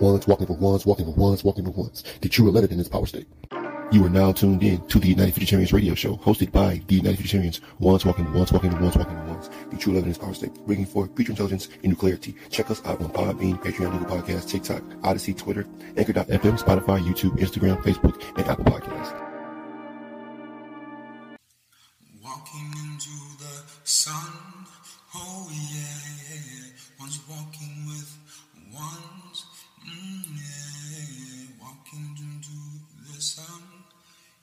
Ones walking for ones, walking for ones, walking for ones. The true 11 in this power state. You are now tuned in to the United Futuritarians radio show, hosted by the United Futuritarians. Ones walking once walking ones, walking ones. The true 11 in this power state. Bringing forth future intelligence new clarity. Check us out on Podbean, Patreon, Google Podcasts, TikTok, Odysee, Twitter, Anchor.fm, Spotify, YouTube, Instagram, Facebook, and Apple Podcasts. Walking into the sun,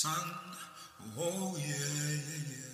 sun. Oh yeah, yeah, yeah.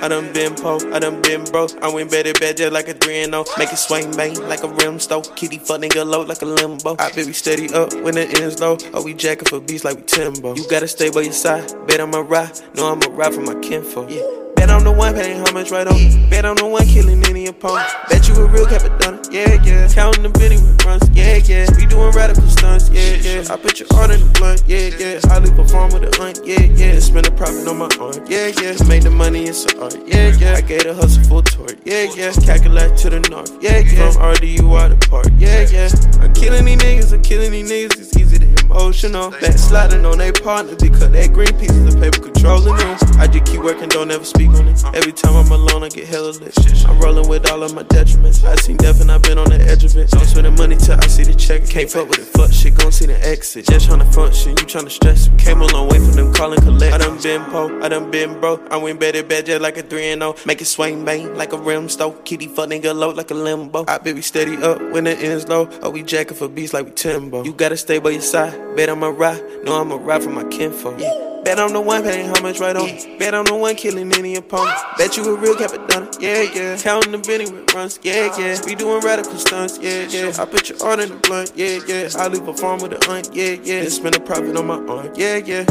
I done been po, I done been broke. I went better bad just like a 3 and 0. Make it swing bang like a rim stove. Kitty fuck nigga low like a limbo. I baby steady up when the ends low. Oh, we jacking for beats like we Timbo. You gotta stay by your side. Bet I'ma ride. No, I'ma ride for my kinfolk. Yeah. I'm the one paying homage right on. Bet I'm the one killing any opponent. Bet you a real Cappadonna. Yeah, yeah. Counting the bitty with runs. Yeah, yeah. We doing radical stunts. Yeah, yeah. I put your art in the blunt. Yeah, yeah. Highly perform with the hunt. Yeah, yeah. Spend a profit on my arm. Yeah, yeah. Made the money, it's an art. Yeah, yeah. I gave the hustle full tour. Yeah, yeah. Calculate to the north. Yeah, yeah. From RDU out the park. Yeah, yeah. I'm killing these niggas. I'm killing these niggas. It's easy to emotional. Backsliding on they partner because that green pieces of paper controlling them. I just keep working, don't ever speak on it. Every time I'm alone, I get hella lit. I'm rolling with all of my detriments. I seen death and I've been on the edge of it. Don't spend the money till I see the check. Can't fuck with the fuck shit, gon' see the exit. Just tryna function, you tryna stress. Came a long way from them calling collect. I done been po, I done been broke. I went better bad just like a 3 and 0. Make it swing bang like a rim stove. Kitty fuck nigga low like a limbo. I baby steady up when the ends low. Oh, we jacking for beats like we Timbo. You gotta stay by your side. Bet I'ma ride. No, I'ma ride for my kinfolk. Bet I'm the one paying homage right on. Bet I'm the one killing any opponent. Bet you a real Cappadonna. Yeah, yeah. Counting the Benny with runs. Yeah, yeah. We doing radical stunts. Yeah, yeah. I put your art in the blunt. Yeah, yeah. I leave a farm with a hunt. Yeah, yeah. And spend a profit on my arm. Yeah, yeah.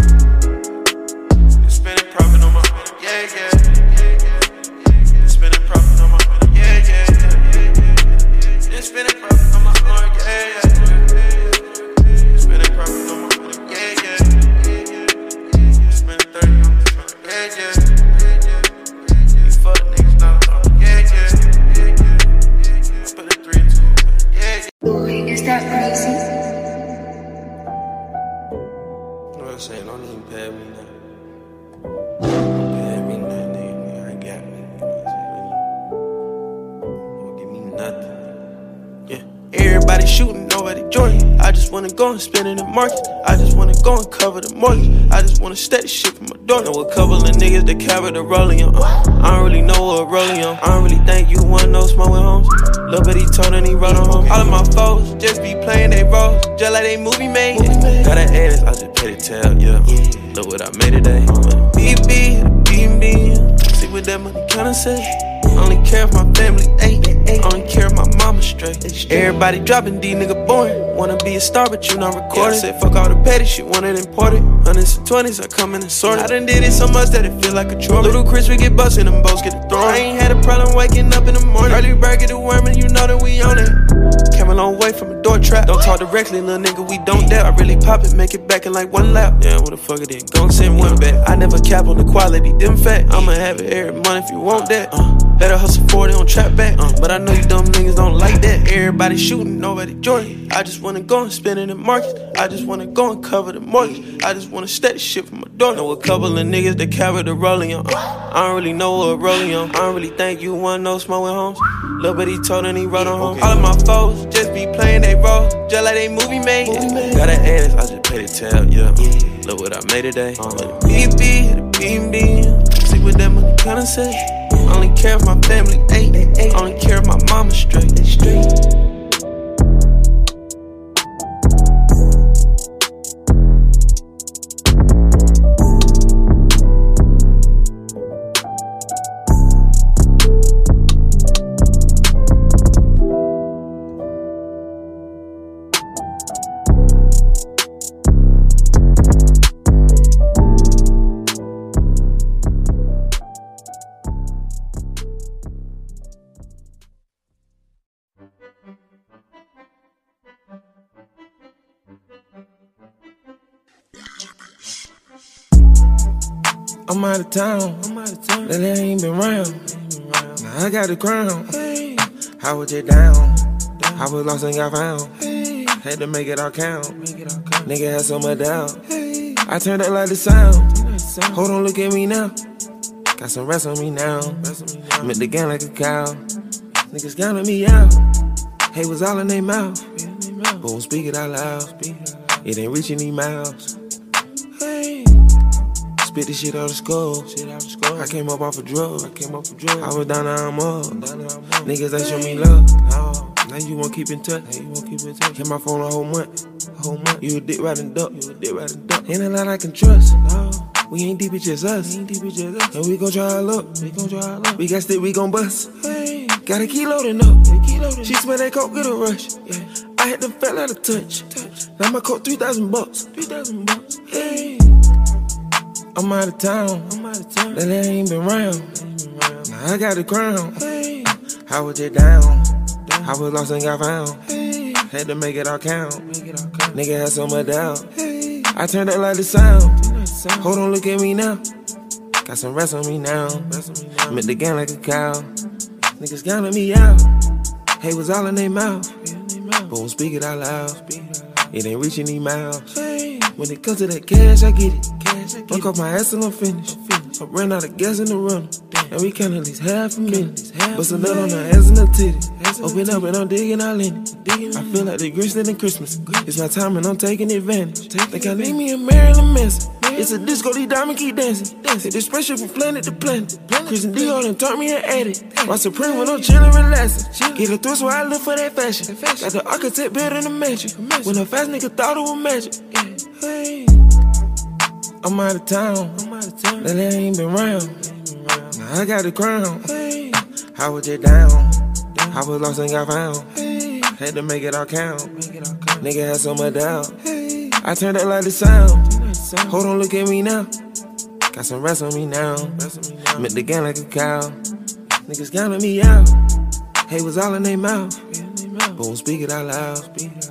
Spend a profit on my arm. Yeah, yeah. Spend a profit on my. Yeah, yeah. And spend a profit Shooting, nobody joining. I just wanna go and spend in the market. I just wanna go and cover the mortgage. I just wanna steady shit from my door. Know a couple of niggas that carry the rolling on. Uh, I don't really know what rolling on. I don't really think you wanna know smoking homes. Lil' bit he told and he on home. All of my foes just be playing they roles, just like they movie made. Got an ass, I just pay the tab, yeah. Look what I made today. BB, BB, see what that money kinda say. Only care if my family, ayy. Only care if my mama straight. Everybody dropping D nigga born. Wanna be a star, but you not recording. I said fuck all the petty shit, want it imported. Hundreds and twenties, I come in and sort it. I done did it so much that it feel like a chore. Little Chris, we get busted, them boats get a throw. I ain't had a problem waking up in the morning. Early bird get a worm, and you know that we on it. Long way from a door trap. Don't talk directly, little nigga, we don't dare. I really pop it, make it back in like one lap. Yeah, what the fuck it is? Gon' send one back. I never cap on the quality, them fat. I'ma have it every month if you want that. Uh. Better hustle for it, don't trap back. Uh, but I know you dumb niggas don't like that. Everybody shooting, nobody joining. I just wanna go and spend in the market. I just wanna go and cover the mortgage. I just wanna steady shit from my door. Know a couple of niggas that carry the rolling on. I don't really know what rolling on. I don't really think you want no smoking homes. Little he told him he run on home. All of my foes just like they movie made. Got an ass, I just pay the tab, yeah. Look what I made today. Uh, BB, the BB, see what that money kinda say. Only care if my family ate, only care if my mama straight. straight. Out of town. I'm out of town. Lately I ain't been around. Now I got the crown. I was just down. I was lost and got found. Had to make it all count. Nigga had so much doubt. I turned up like the sound. Hold on, look at me now. Got some rest on me now. Met the game like a cow. Niggas counting me out. Hey, was all in their mouth. But won't speak it out loud. It ain't reaching these mouths. Spit this shit out of skull. I came up off a drug. I came off a drug. I was down, now I'm up. Niggas ain't show me love. Now you won't keep in touch. Now you won't keep in touch. Hit my phone a whole month. A whole month. You a dick riding duck. You a dick riding duck. Ain't a lot I can trust. No. We ain't deep, it's just us. We ain't deep, it's just us. And we gon' try our luck. We gon' try our luck. We got stick, we gon' bust. Hey. Got a key loading up. She smell that coke, get a rush. Yeah. I had them fell out of touch. Now my coat 3,000 bucks. 3,000 bucks. Hey. I'm out of town. I'm out of town. I ain't been around. Now I got the crown. Hey. I was just down. I was lost and got found. Hey. Had to make it all count. Nigga had so much doubt. Hey. I turned up like the sound. Hold on, look at me now. Got some rest on me now. Met the game like a cow. Niggas counting me out. Hey, was all in their mouth. But won't speak it out loud. It ain't reaching these mouths. When it comes to that cash, I get it. Fuck off my ass and I'm finished. I ran out of gas in the runner. And we count at least half a minute. Bust a nut on her ass and her titty. Open up and I'm digging all in it. I feel like the Grinch than Christmas. It's my time and I'm taking advantage. Think I need me a Marilyn Manson. It's a disco, these diamonds keep dancing. Dancing, this pressure from planet to planet. Christian Dior done turned me an addict. My Supreme when I'm chillin', relaxing. Get a thrust where I live for that fashion. Got the architect building a mansion. When a fast nigga thought it was magic. I'm out of town. Lately I ain't been around. Now I got the crown. I was just down. I was lost and got found. Had to make it all count. Nigga had so much doubt. I turned that like the sound. Hold on, look at me now. Got some rest on me now. Met the game like a cow. Niggas counting me out. Hey, was all in their mouth. But won't speak it out loud.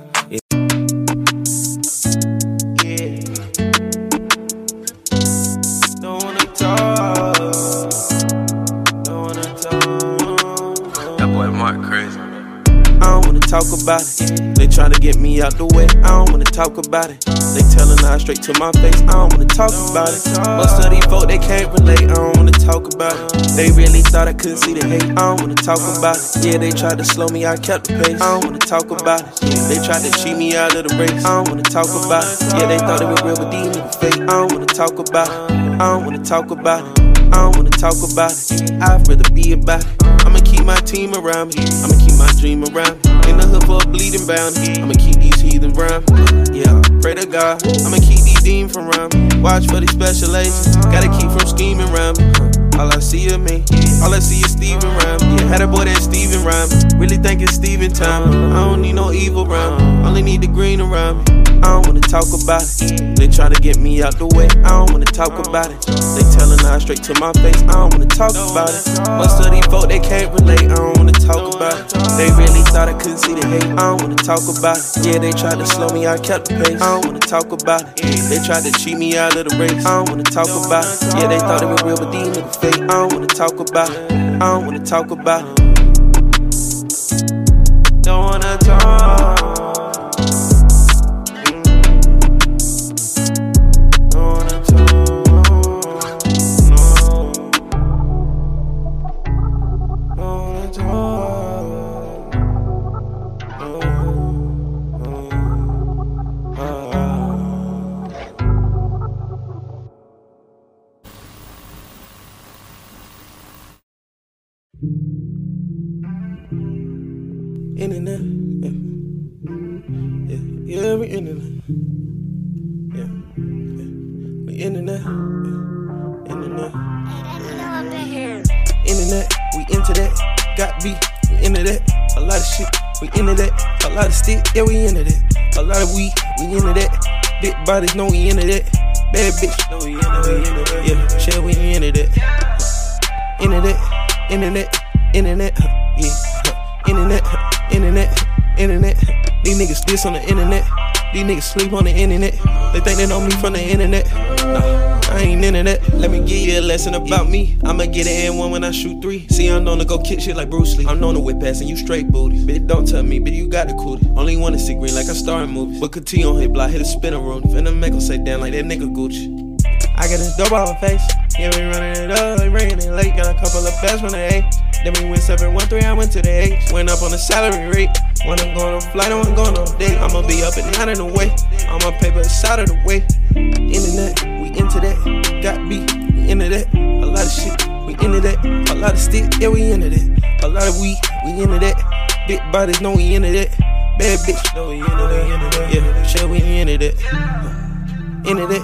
About it. They tryna get me out the way. I don't wanna talk about it. They telling lies straight to my face. I don't wanna talk about it. Most of these folk they can't relate. I don't wanna talk about it. They really thought I couldn't see the hate. I don't wanna talk about it. Yeah, they tried to slow me. I kept the pace. I don't wanna talk about it. They tried to cheat me out of the race. I don't wanna talk about it. Yeah, they thought it was real, but these niggas fake. I don't wanna talk about it. I don't wanna talk about it. I don't wanna talk about it. I'd rather be about it. I'ma keep my team around me. I'ma keep my dream around. In the hood for a bleeding bound. I'ma keep these heathen around me. Yeah, pray to God. I'ma keep these demons from around me. Watch for these special agents. Gotta keep from scheming around me. All I see is me. All I see is Steven around me. Yeah, had a boy that Steven around me. Really think it's Steven time. I don't need no evil around me. Only need the green around me. I don't wanna talk about it. They try to get me out the way, I don't wanna talk about it. They telling lies straight to my face, I don't wanna talk about it. Most of these folk they can't relate, I don't wanna talk about it. They really thought I couldn't see the hate, I don't wanna talk about it. Yeah, they tried to slow me, I kept the pace, I don't wanna talk about it. They tried to cheat me out of the race, I don't wanna talk about it. Yeah, they thought it was real, but these niggas fake, I don't wanna talk about. I don't wanna talk about Internet, yeah, yeah, yeah, we internet, yeah, yeah, we yeah, internet, internet, we into that, got beat, we into that, a lot of shit, we into that, a lot of stick, yeah, we into that, a lot of weed, we into that, big bodies, know we into that, bad bitch, know we into that, yeah, shit, we into that, internet, internet, internet, huh, yeah, huh, internet, huh, internet, internet. These niggas diss on the internet. These niggas sleep on the internet. They think they know me from the internet. Nah, I ain't into that. Let me give you a lesson about me. I'ma get it in one when I shoot three. See, I'm known to go kick shit like Bruce Lee. I'm known to whip ass and you straight booty. Bitch, don't tell me, but you got the cootie. Only wanna see green like a star in movies. But T on his block, hit a spinner room. Finna make him say damn like that nigga Gucci. I got this dope out my face. Yeah, we running it up, we bringing it late. Got a couple of bets from the A. Then we went 713, I went to the H. Went up on the salary rate. When I'm going on flight, I'm going on date. I'ma be up and out of the way. All my paper is out of the way. Internet, we into that. Got beat, we into that. A lot of shit, we into that. A lot of stick, yeah, we into that. A lot of weed, we into that. Big bodies, know we into that. Bad bitch, know we into that. Yeah, shit, we into that. Internet,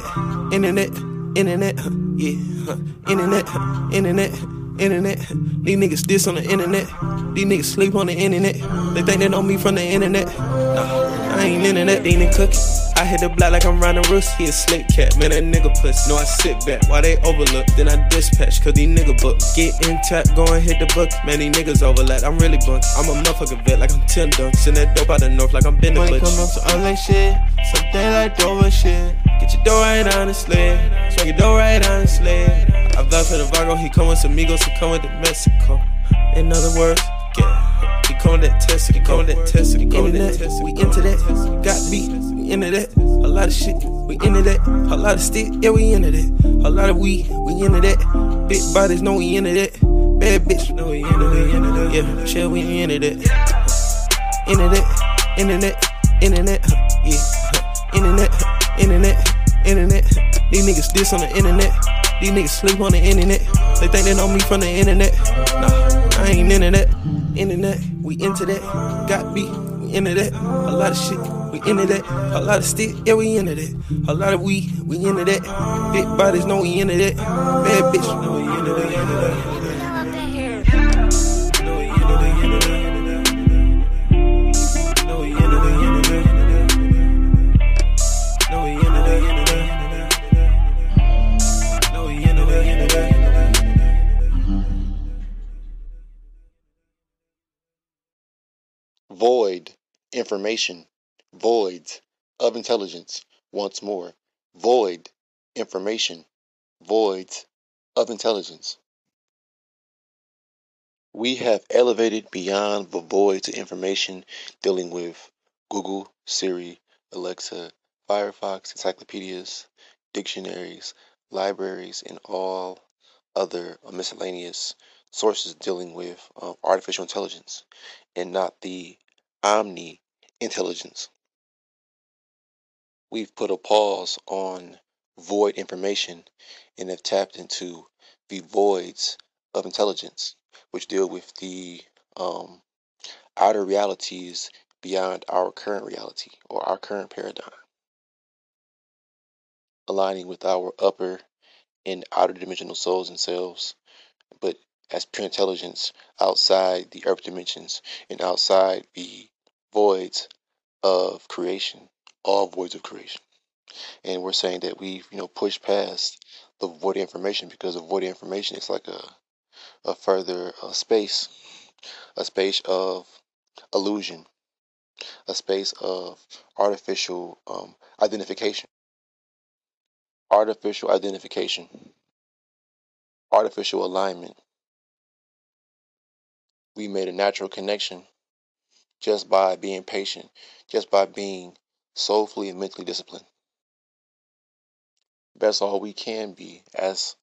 internet, internet, huh, yeah, internet, internet, internet. These niggas diss on the internet. These niggas sleep on the internet. They think they know me from the internet. Nah, I ain't internet. They ain't cooking. I hit the block like I'm Ronald Roos. He a slick cat, man. That nigga puss. No, I sit back while they overlook. Then I dispatch, cause these nigga book. Get in tap, go and hit the book. Man, these niggas overlap. I'm really bunked. I'm a motherfucker vet like I'm Tim Dunk. Send that dope out the north like I'm Ben the Butch. come up to all that shit. Something like Dover shit. Get your door right on the sled. Swing your door right on the sled. I vouch for the Vago, he come with Amigos, he come with the Mexico. In other words, yeah. He come with that test, he come with that test, he come with that test. We into that, got beat, we into that. A lot of shit, we into that. A lot of stick, yeah, we into that. A lot of weed, we into that. Big bodies, know we into that. Bad bitch, know we into that. Yeah, shit, we into that. Internet, internet, internet, yeah, internet, internet, internet. These niggas diss on the internet. These niggas sleep on the internet. They think they know me from the internet. Nah, I ain't into that. Internet, we into that. Got beat, we into that. A lot of shit, we into that. A lot of stick, yeah, we into that. A lot of weed, we into that. Big bodies know we into that. Bad bitch, know we into that. Information. Voids of intelligence. Once more. Void information. Voids of intelligence. We have elevated beyond the void to information dealing with Google, Siri, Alexa, Firefox, encyclopedias, dictionaries, libraries, and all other miscellaneous sources dealing with um, artificial intelligence and not the omni intelligence. We've put a pause on void information and have tapped into the voids of intelligence, which deal with the um, outer realities beyond our current reality or our current paradigm, aligning with our upper and outer dimensional souls and selves, but as pure intelligence outside the earth dimensions and outside the voids of creation. all voids of creation. And we're saying that we've, you know, pushed past the void information because the void information is like a, a further uh, space, a space of illusion, a space of artificial um, identification. Artificial identification, artificial alignment. We made a natural connection just by being patient, just by being soulfully and mentally disciplined. That's all we can be as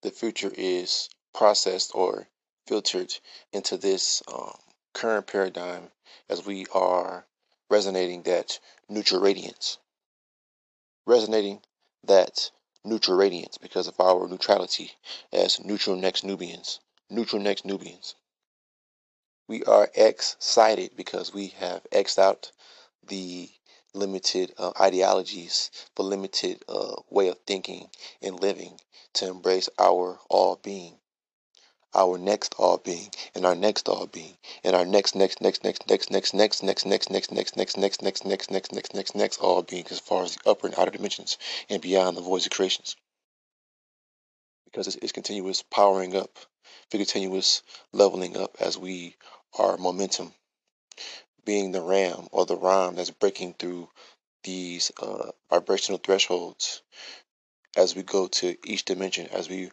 the future is processed or filtered into this um, current paradigm as we are resonating that neutral radiance. Resonating that neutral radiance because of our neutrality as neutral next Nubians. Neutral next Nubians. We are excited because we have X'd out the limited uh, ideologies, the limited uh, way of thinking and living to embrace our all being, our next all being, and our next all being, and our next, next, next, next, next, next, next, next, next, next, next, next, next, next, next, next, next, next, next all being as far as the upper and outer dimensions and beyond the voids of creations. Because it's, it's continuous powering up, the continuous leveling up as we are momentum being the ram or the ram that's breaking through these uh, vibrational thresholds as we go to each dimension, as we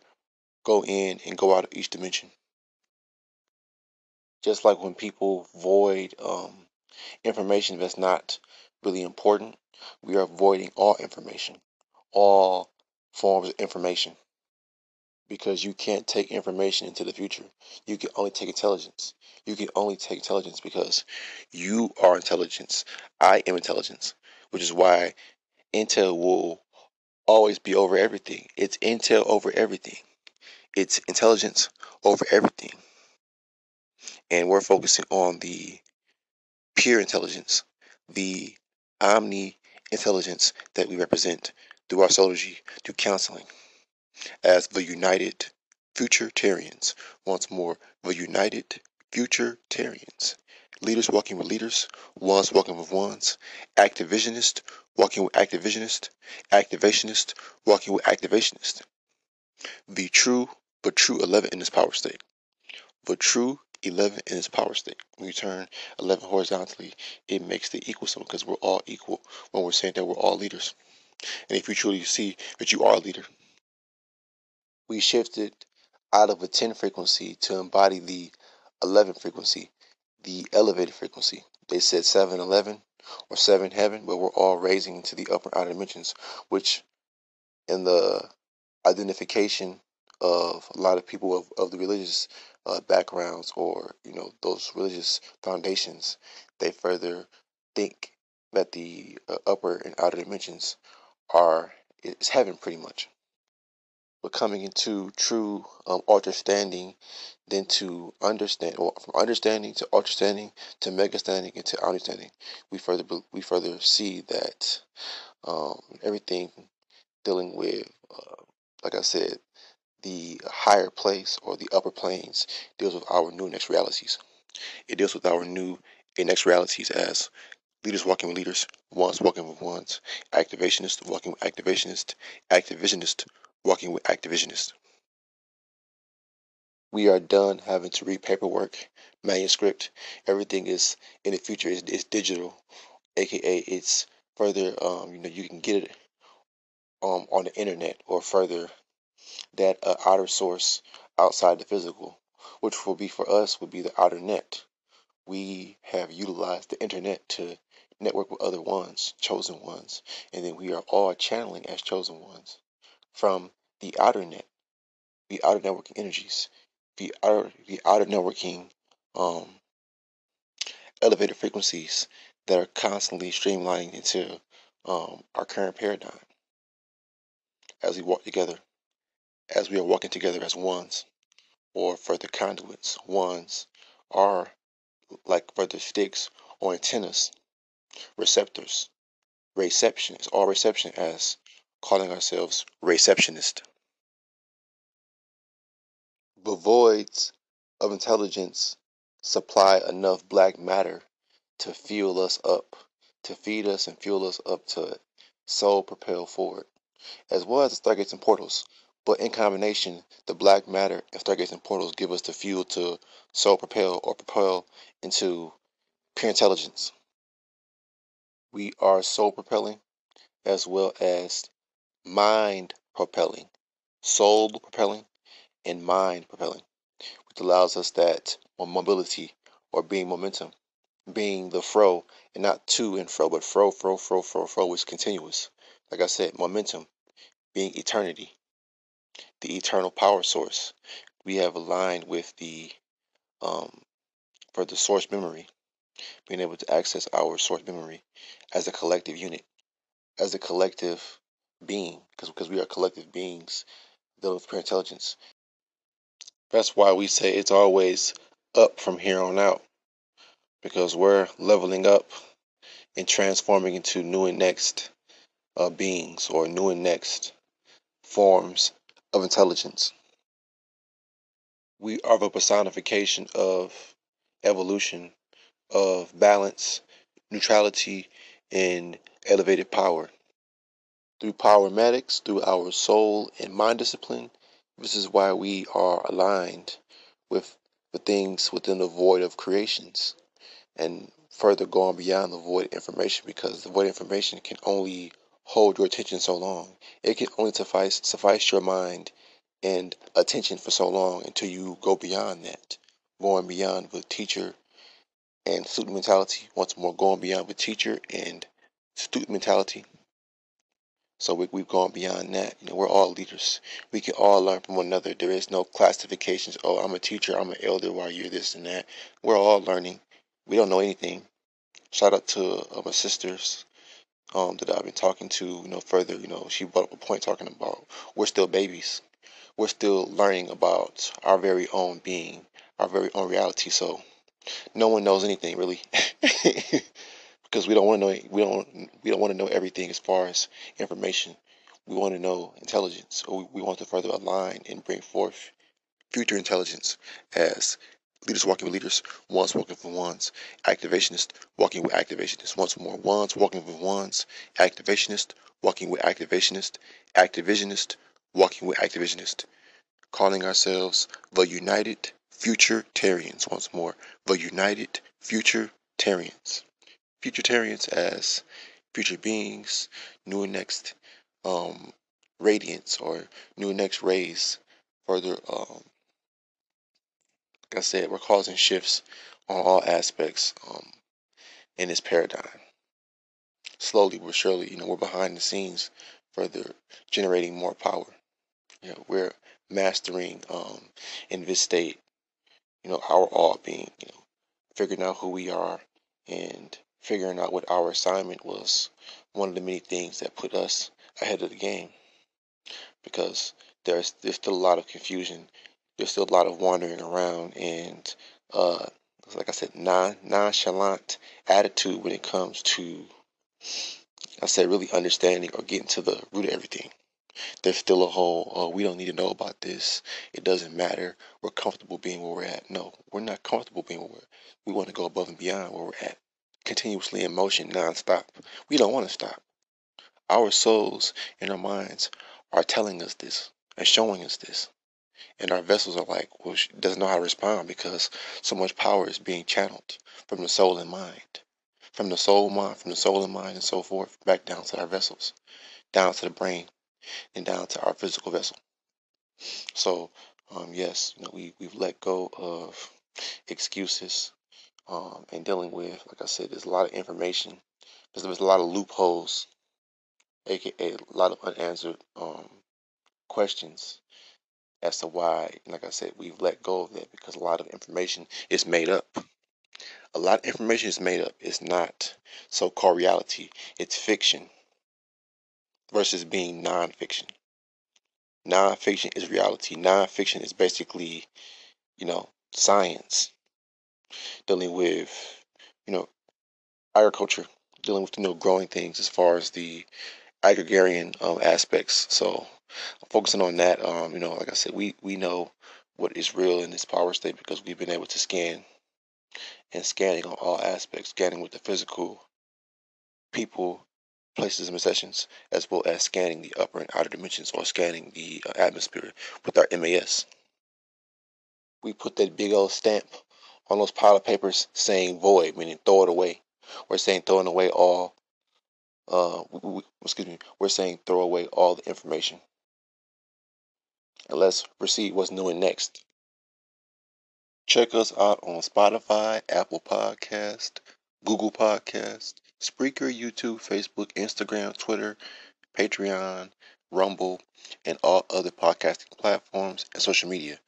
go in and go out of each dimension. Just like when people void um, information that's not really important, we are voiding all information, all forms of information because you can't take information into the future. You can only take intelligence. You can only take intelligence because you are intelligence. I am intelligence, which is why intel will always be over everything. It's intel over everything. It's intelligence over everything. And we're focusing on the pure intelligence, the omni intelligence that we represent through our astrology, through counseling as the United Futuritarians. Once more, the United Futuritarians. Leaders walking with leaders, ones walking with ones, activisionist walking with activisionist, activationist walking with activationist. The true but true 11 in this power state. The true 11 in its power state. When you turn 11 horizontally, it makes the equal symbol because we're all equal when we're saying that we're all leaders. And if you truly see that you are a leader, we shifted out of a 10 frequency to embody the 11 frequency, the elevated frequency. They said 7 11 or 7 heaven, but we're all raising to the upper outer dimensions, which in the identification of a lot of people of, of the religious uh, backgrounds or you know those religious foundations they further think that the uh, upper and outer dimensions are is heaven pretty much but coming into true um, understanding, then to understand, or from understanding to understanding to mega standing and to understanding, we further we further see that um, everything dealing with, uh, like I said, the higher place or the upper planes deals with our new next realities. It deals with our new and next realities as leaders walking with leaders, ones walking with ones, activationists walking with activationists, activisionist working with activationists. We are done having to read paperwork, manuscript. Everything is in the future is, is digital, aka it's further. Um, you know, you can get it um, on the internet or further that uh, outer source outside the physical, which will be for us would be the outer net. We have utilized the internet to network with other ones, chosen ones, and then we are all channeling as chosen ones from the outer net, the outer networking energies, the outer the outer networking um, elevated frequencies that are constantly streamlining into um, our current paradigm as we walk together, as we are walking together as ones, or further conduits. Ones are like further sticks or antennas, receptors, reception is all reception as calling ourselves receptionist. The voids of intelligence supply enough black matter to fuel us up to feed us and fuel us up to soul propel forward, as well as the stargates and portals. But in combination, the black matter and stargates and portals give us the fuel to soul propel or propel into pure intelligence. We are soul propelling as well as mind propelling, soul propelling, and mind propelling, which allows us that mobility or being momentum, being the fro and not to and fro, but fro, fro, fro, fro, fro, is continuous. Like I said, momentum being eternity, the eternal power source. We have aligned with the um, for the source memory, being able to access our source memory as a collective unit, as a collective being, because because we are collective beings dealing with pure intelligence. That's why we say it's always up from here on out, because we're leveling up and transforming into new and next uh, beings or new and next forms of intelligence. We are the personification of evolution, of balance, neutrality, and elevated power. Through Powermatics, through our soul and mind discipline, this is why we are aligned with the things within the void of creations and further going beyond the void information because the void information can only hold your attention so long. It can only suffice suffice your mind and attention for so long until you go beyond that. Going beyond the teacher and student mentality. Once more, going beyond the teacher and student mentality. So we, we've gone beyond that. You know, we're all leaders. We can all learn from one another. There is no classifications. Oh, I'm a teacher. I'm an elder. Why you're this and that. We're all learning. We don't know anything. Shout out to uh, my sisters um, that I've been talking to, you know, further, you know, she brought up a point talking about we're still babies. We're still learning about our very own being, our very own reality. So no one knows anything really. because we don't want to know we don't we don't want to know everything as far as information. We want to know intelligence, or we want to further align and bring forth future intelligence as leaders walking with leaders, ones walking with ones, activationist walking with activationists, once more, ones walking with ones, activationist walking with activationist, activisionist walking with activisionist, calling ourselves the United Future Futuritarians, once more, the United Future Futuritarians. Futuritarians as future beings, new and next um, radiance or new and next rays, further um, like I said, we're causing shifts on all aspects um, in this paradigm. Slowly but surely, you know, we're behind the scenes, further generating more power. You know, we're mastering um, in this state, you know, our all being, you know, figuring out who we are and figuring out what our assignment was one of the many things that put us ahead of the game. Because there's there's still a lot of confusion. There's still a lot of wandering around and uh, like I said non nonchalant attitude when it comes to I said really understanding or getting to the root of everything. There's still a whole oh we don't need to know about this. It doesn't matter. We're comfortable being where we're at. No we're not comfortable being where we're at. We want to go above and beyond where we're at continuously in motion nonstop. We don't want to stop. Our souls and our minds are telling us this and showing us this. And our vessels are like, well, she doesn't know how to respond because so much power is being channeled from the soul and mind, from the soul mind, from the soul and mind, and so forth, back down to our vessels, down to the brain, and down to our physical vessel. So, um, yes, you know, we we've let go of excuses, um, and dealing with, like I said, there's a lot of information. There's, there's a lot of loopholes, aka a lot of unanswered um, questions as to why, like I said, we've let go of that because a lot of information is made up. A lot of information is made up. It's not so-called reality. It's fiction versus being non-fiction. Non-fiction is reality. Non-fiction is basically, you know, science dealing with, you know, agriculture, dealing with, you know, growing things as far as the agrarian um, aspects. So I'm focusing on that, um, you know, like I said, we, we know what is real in this power state because we've been able to scan and scanning on all aspects, scanning with the physical, people, places, and possessions, as well as scanning the upper and outer dimensions or scanning the uh, atmosphere with our MAS. We put that big old stamp on those pile of papers saying void, meaning throw it away. We're saying throwing away all, uh, excuse me, we're saying throw away all the information. And let's proceed what's new and next. Check us out on Spotify, Apple Podcast, Google Podcast, Spreaker, YouTube, Facebook, Instagram, Twitter, Patreon, Rumble, and all other podcasting platforms and social media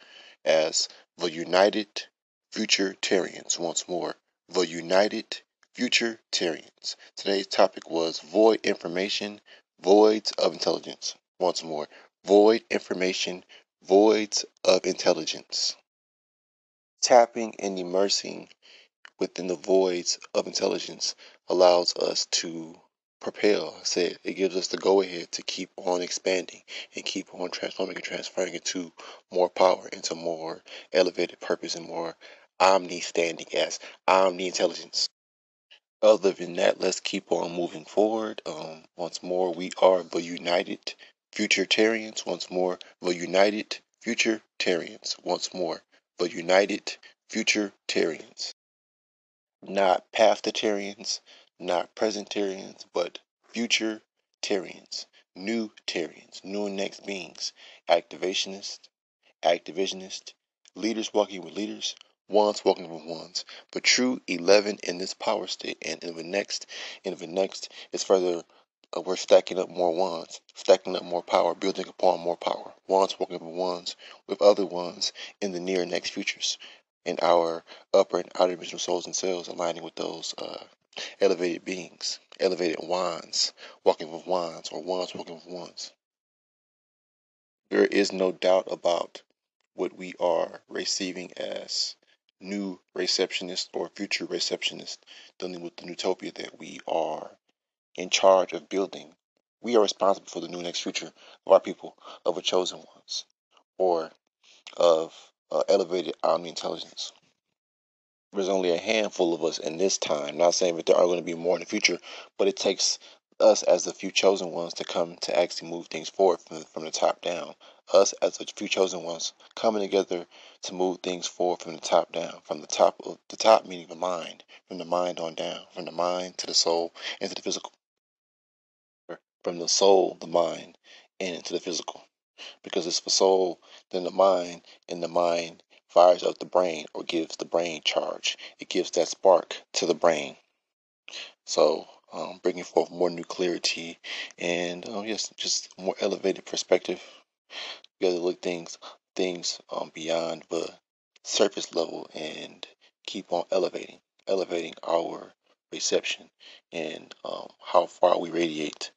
as the United Futuritarians. Once more, the United Futuritarians. Today's topic was void information, voids of intelligence. Once more, void information, voids of intelligence tapping and immersing within the voids of intelligence allows us to propel. I said it gives us the go ahead to keep on expanding and keep on transforming and transferring into more power, into more elevated purpose and more omni standing as omni intelligence. Other than that, let's keep on moving forward. Um, once more, we are the United Futuritarians. Once more, the United Futuritarians. Once more, the United Futuritarians. Not Pathtarians, not Presentarians, but Futuritarians, New Tarians, new and next beings, activationists, activationists, leaders walking with leaders, ones walking with ones. But true 11 in this power state, and in the next, in the next is further uh, we're stacking up more ones, stacking up more power, building upon more power. Ones walking with ones with other ones in the near next futures, in our upper and outer dimensional souls and cells aligning with those uh, elevated beings, elevated wands, walking with wands, or wands walking with wands. There is no doubt about what we are receiving as new receptionist or future receptionist dealing with the utopia that we are in charge of building. We are responsible for the new next future of our people, of our chosen ones, or of uh, elevated omni intelligence. There's only a handful of us in this time. Not saying that there are going to be more in the future, but it takes us as the few chosen ones to come to actually move things forward from from the top down. Us as the few chosen ones coming together to move things forward from the top down, from the top of the top meaning the mind, from the mind on down, from the mind to the soul and to the physical from the soul, the mind, and into the physical. Because it's the soul, then the mind, and the mind fires up the brain or gives the brain charge. It gives that spark to the brain. So, um, bringing forth more new clarity and um, yes, just more elevated perspective. You got to look things things um, beyond the surface level and keep on elevating, elevating our reception and um, how far we radiate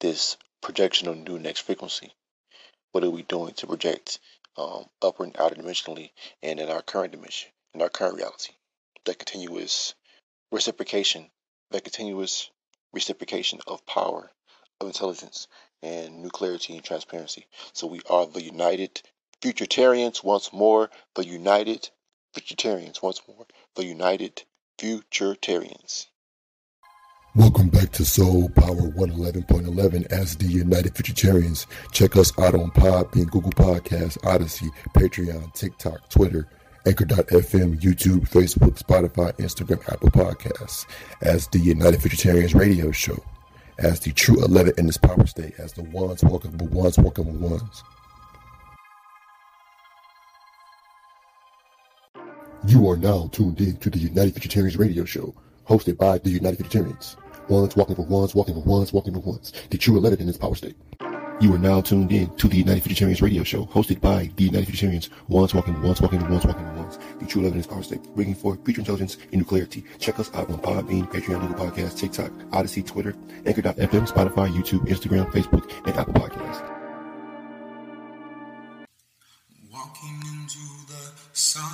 this projection of new next frequency. What are we doing to project um, upper and outer dimensionally and in our current dimension, in our current reality? That continuous reciprocation, that continuous reciprocation of power, of intelligence, and new clarity and transparency. So we are the united futuritarians once more, the united futuritarians once more, the united futuritarians. Welcome back to Soul Power 111.11 as the United Futuritarians. Check us out on Podbean, Google Podcasts, Odysee, Patreon, TikTok, Twitter, Anchor.fm, YouTube, Facebook, Spotify, Instagram, Apple Podcasts as the United Futuritarians radio show, as the true 11 in this power state, as the ones walking with ones walking with ones. You are now tuned in to the United Futuritarians radio show, hosted by the United Futuritarians. Ones walking for ones, walking for ones, walking for ones. The true 11 in this power state. You are now tuned in to the United Futuritarians radio show, hosted by the United Futuritarians. Ones walking ones, walking ones, walking ones. The true 11 in this power state, bringing forth future intelligence and new clarity. Check us out on Podbean, Patreon, Google Podcasts, TikTok, Odysee, Twitter, Anchor.fm, Spotify, YouTube, Instagram, Facebook, and Apple Podcasts. Walking into the sun,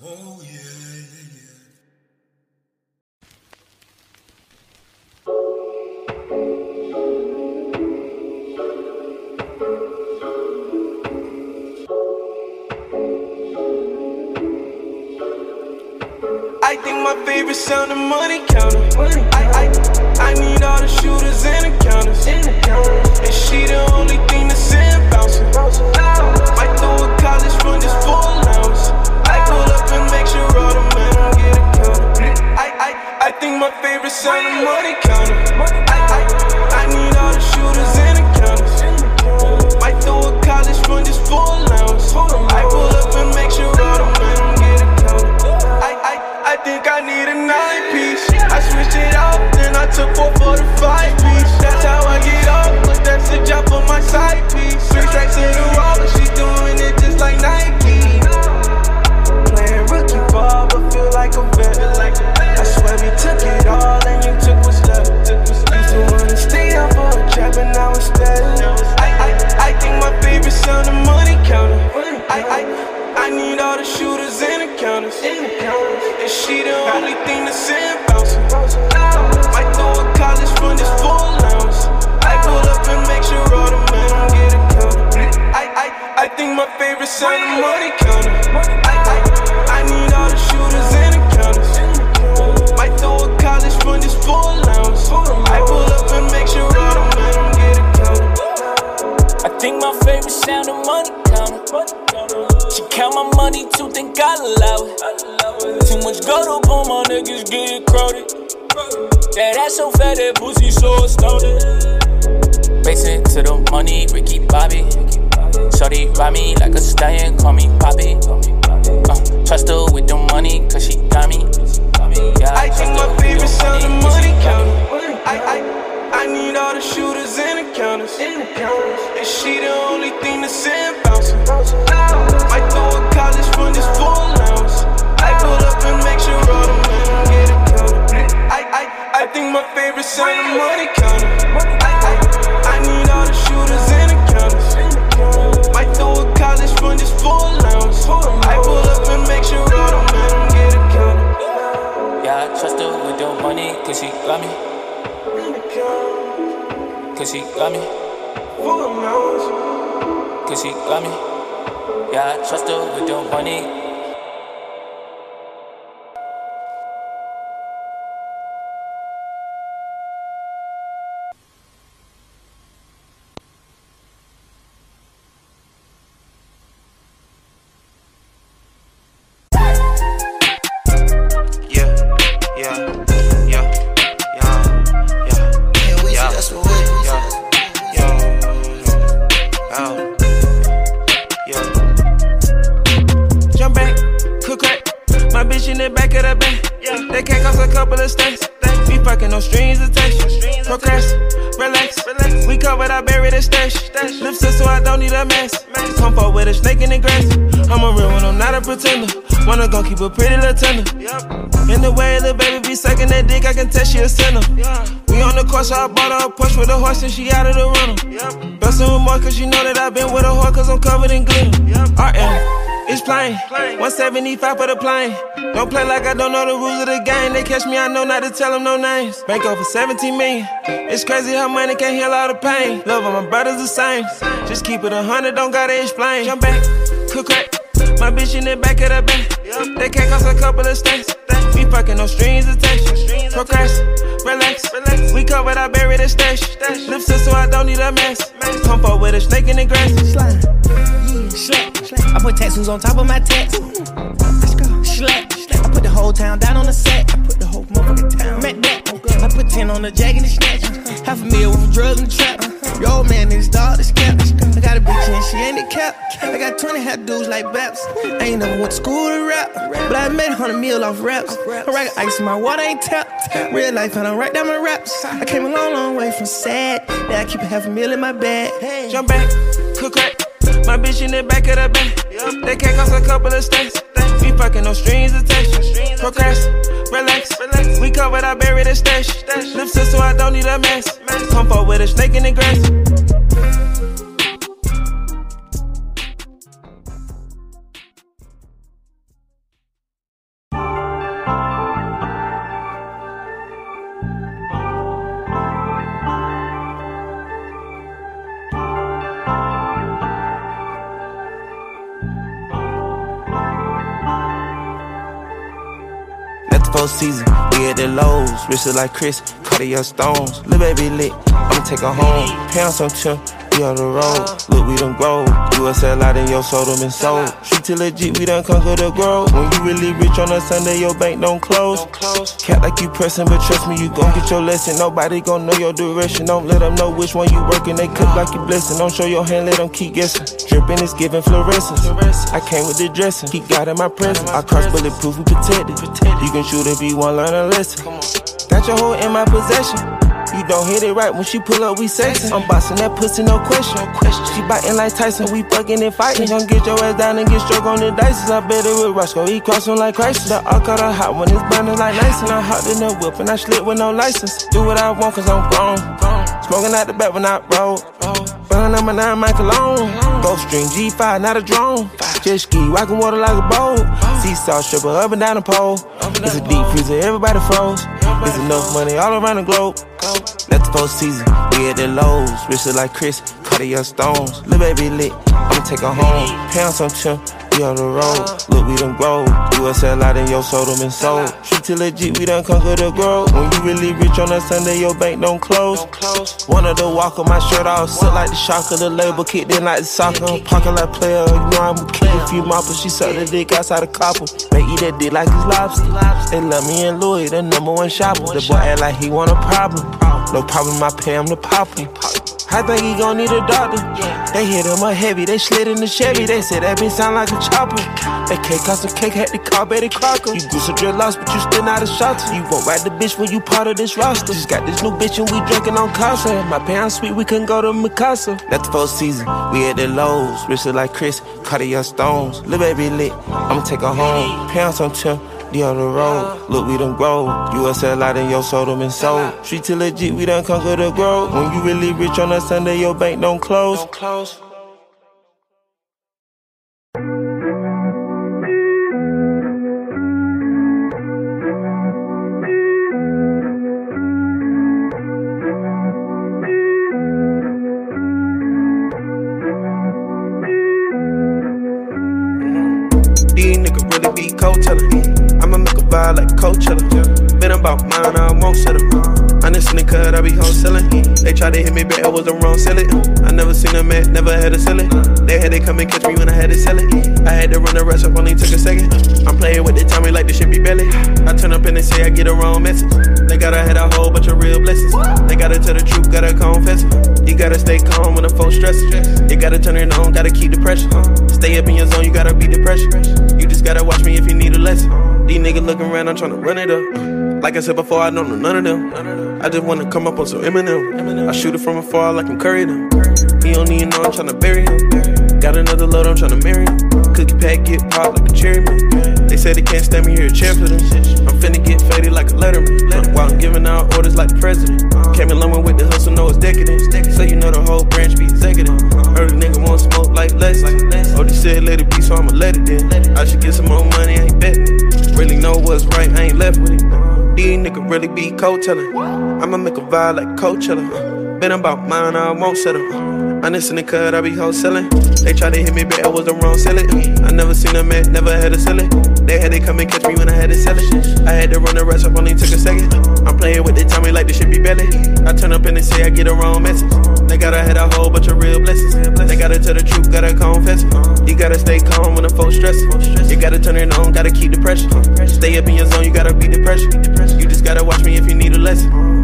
Oh yeah. I think my favorite sound money counter. I, I, I need all the shooters and the counters. And she the only thing that's in bouncing. Might throw a college fund just full think my favorite sound the money counter. I, I, I need all the shooters and the counters. Might throw a college fund just full allowance. I pull up and make sure all the men get a counter. I, I, I think I need a nine piece. I switched it out, then I took four for the five piece. That's how I get off, but that's the job for my side piece. Three strikes in a row, favorite sound the money counter. I, I, I need all the shooters and the counters. And she the only thing that's in bouncing. Might throw a college fund just full allowance. I pull up and make sure all the men get a counter. I, I, I think my favorite sound the money counter. I, I, I need all the shooters and the counters. Might throw a college fund just full count my money too, think I allow it. Too much gold up on my niggas get crowded. That ass so fat, that pussy so astounded. Racing to the money, Ricky Bobby. Shorty ride me like a stallion, call me Poppy. Uh, trust her with the money, cause she got me. Yeah, I trust think her my with favorite sound the money she counter. I, I, I need all the shooters and the counters. And she the only thing that's in Might throw a college fund full. I pull up and make sure all the men get a. I, I, I think my favorite sound the money counter. I, I, I need all the shooters and the counters. Might throw a college fund just full allowance. I pull up and make sure all the men get a counter. Yeah, I trust her with the money, cause she got me. Cause she got me. Full allowance. Cause she got me. Yeah, I trust her with the money. Keep a pretty little tender. In the way the baby be sucking that dick, I can tell she a sinner. We on the course, so I bought her a Porsche with a horse and she out of the runner. Bustin' with more cause you know that i been with a whore cause I'm covered in glitter. RM, it's plain. 175 for the plane. Don't play like I don't know the rules of the game. They catch me, I know not to tell them no names. Bank over 17 million. It's crazy how money can heal all the pain. Love of my brothers the same. Just keep it a hundred, don't gotta explain. Jump back, cook crack. My bitch in the back of the bank. They can't cost a couple of stacks. We fucking no strings attached. Procrast, relax. Relax. We covered, I buried the stash. Lips so I don't need a mask. Come forward with a snake in the grass. Slide. Yeah, slap, slap. I put tattoos on top of my tats. Let's go. Slap, slap. I put the whole town down on the set. I put the whole motherfucking town. I put 10 on the jag and snatch. Half a meal with drugs and trap. Yo, man, this dog is cap. I got a bitch and she ain't a cap. I got 20 hat dudes like Baps. I ain't never went to school to rap, but I made a hundred mil off raps. I rock ice my water ain't tapped. Real life, and I write down my raps. I came a long, long way from sad. Now I keep a half a meal in my bag. Jump back, cook crack. My bitch in the back of the back. That can't cost a couple of stacks. Fucking no strings attached. Procrast, relax. We covered, I buried the stash. Lips so I don't need a mess. Pump up with a snake in the grass. Season, we at the lows. Wristed like Chris, Cartier stones. Lil' baby lit, I'ma take her home. Pounds on Tim, we on the road. Look, we done grow. You a sell out in your soul, them and sold. Street to legit, we done conquer the grove. When you really rich on a Sunday, your bank don't close. Cat like you pressing, but trust me, you gon' get your lesson. Nobody gon' know your direction. Don't let them know which one you working. They cook like you blessing. Don't show your hand, let them keep guessing. Dripping is giving fluorescence. I came with the dressing. Keep God in my presence. I cross bulletproof and protected. You can shoot if you want learn a lesson. Got your hoe in my possession. You don't hit it right when she pull up, we sexin'. I'm bossing that pussy, no question. She biting like Tyson, we fucking and fighting. Gon' get your ass down and get struck on the dice. I bet it with Roscoe, he crossin' like Christ. The all cut a hot when it's burning like nice. And I hopped in the whip and I slid with no license. Do what I want cause I'm grown. Smoking out the back when I roll. Burn my nine my cologne. Ghost string G5, not a drone. Jet ski, rockin' water like a boat. Seesaw stripper up and down the pole. It's a deep freezer, everybody froze. There's enough money all around the globe. Let the four season, we at the lows. Wristed like Chris, Cartier stones. Lil' baby lit, I'ma take her home. Pounds on Tim, we on the road. Look, we done grow. You a out in your soul, and sold. Street to legit, we done conquer the grove. When you really rich on a Sunday, your bank don't close. One of the walk of my shirt off, sit like the shock of the label, kicked in like the soccer. I'm like player, you know I'm a kid. A few moppers, she suck the dick outside the copper. They eat that dick like it's lobster. They love me and Louis, the number one shopper. The boy act like he want a problem. No problem, I pay him to pop. I think he gon' need a doctor. They hit him up heavy, they slid in the Chevy. They said that bitch sound like a chopper. That cake cost a cake, had to call Betty Crocker. You do some dread loss, but you still not a shot. You won't ride the bitch when you part of this roster. Just got this new bitch and we drinking on Casa. My parents sweet, we couldn't go to Mikasa. That's the four season, we at the lows. Wristed like Chris, Cartier stones. Lil' baby lit, I'ma take her home. Pounds on Tim, D on the road. Look, we done grow. You a sell out in your soul, them and sold. Street to legit, we done conquer the grove. When you really rich on a Sunday, your bank don't close. Don't close. Coachella. Been about mine, I won't settle. Honest nigga, I be wholesaling. They try to hit me, but I was the wrong sell it. I never seen a man, never had a sell it. They had to come and catch me when I had to sell it. I had to run the rest up, only took a second. I'm playing with the time, like the shit be belly. I turn up and they say I get a wrong message. They gotta had a whole bunch of real blessings. They gotta tell the truth, gotta confess it. You gotta stay calm when the phone stressing. You gotta turn it on, gotta keep the pressure. Stay up in your zone, you gotta beat the pressure. You just gotta watch me if you need a lesson. These niggas looking around, I'm trying to run it up. Like I said before, I don't know none of them. I just wanna come up on some Eminem. I shoot it from afar like I'm Curry them. He don't even know I'm trying to bury him. Got another load, I'm trying to marry him. Pack get popped like a cherry man. They say they can't stand me here, a them. I'm finna get faded like a letterman. While I'm giving out orders like the president. Came in London with the hustle, know it's decadent. So you know the whole branch be executive. Heard a nigga want smoke like less. Odie oh, said let it be, so I'ma let it in. I should get some more money, I ain't betting. Really know what's right, I ain't left with it. These niggas really be cold telling. I'ma make a vibe like Coachella. Been about mine, I won't settle. Honest in the cut, I be wholesaling. They try to hit me, but I was the wrong sell it. I never seen a man, never had a sell it. They had to come and catch me when I had to sell it. I had to run the rest up, only took a second. I'm playing with the time, like the shit be belly. I turn up and they say I get a wrong message. They gotta had a whole bunch of real blessings. They gotta tell the truth, gotta confess. You gotta stay calm when the folks stressing. You gotta turn it on, gotta keep the pressure. Stay up in your zone, you gotta beat the pressure. You just gotta watch me if you need a lesson.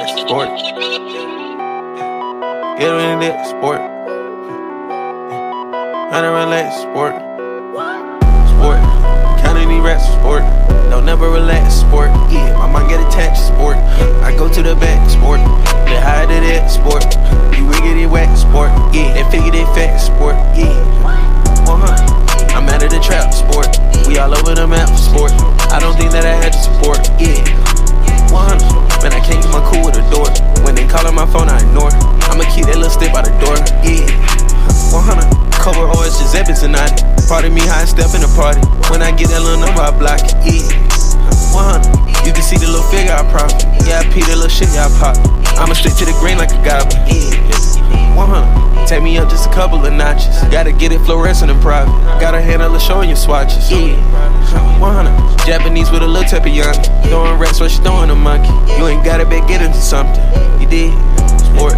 Counting sport. Get in that sport. How to relax, sport. Sport. Counting these racks, sport. Don't never relax, sport. Yeah, my mind get attached, sport. I go to the back, sport. They hide it at, sport. You wiggity whack, sport. Yeah, they figure they fat, sport. Yeah. 100. I'm out of the trap, sport. We all over the map, sport. I don't think that I had to support. Yeah. 100. Man, I can't get my cool with a door. When they call on my phone, I ignore. I'ma keep that little step by the door. Yeah. 100. Cover OS Giuseppe tonight. Pardon me, how I step in the party. When I get that little number, I block it. Yeah. 100. You can see the little figure I profit. Yeah, I pee the little shit, yeah, I pop. I'ma straight to the green like a goblin. Yeah. 100. Take me up just a couple of notches. Gotta get it fluorescent and private. Gotta handle the showing your swatches. Yeah. 100. Japanese with a little teppanyaki. Throwing rats while she throwing a monkey. You ain't gotta bet get into something. You did. Sport.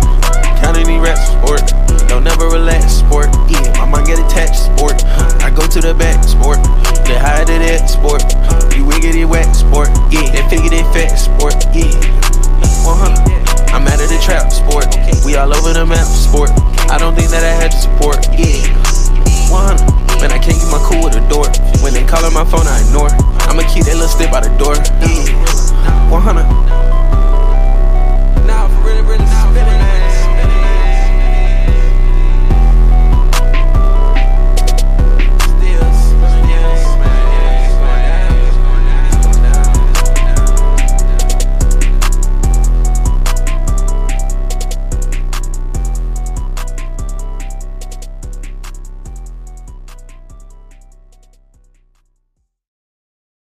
Counting these raps, sport. Don't never relax, sport. Yeah, my mind get attached, sport. I go to the back, sport. They hide it at, sport. You wiggity wet, sport. Yeah, they figure they fat, sport. Yeah. 100. I'm out of the trap, sport. We all over the map, sport. I don't think that I had to support. Yeah. 100. Man, I can't get my cool with a door. When they callin' my phone, I ignore. I'ma keep that little step by the door. Yeah. 100. Nah, for real, really, nah.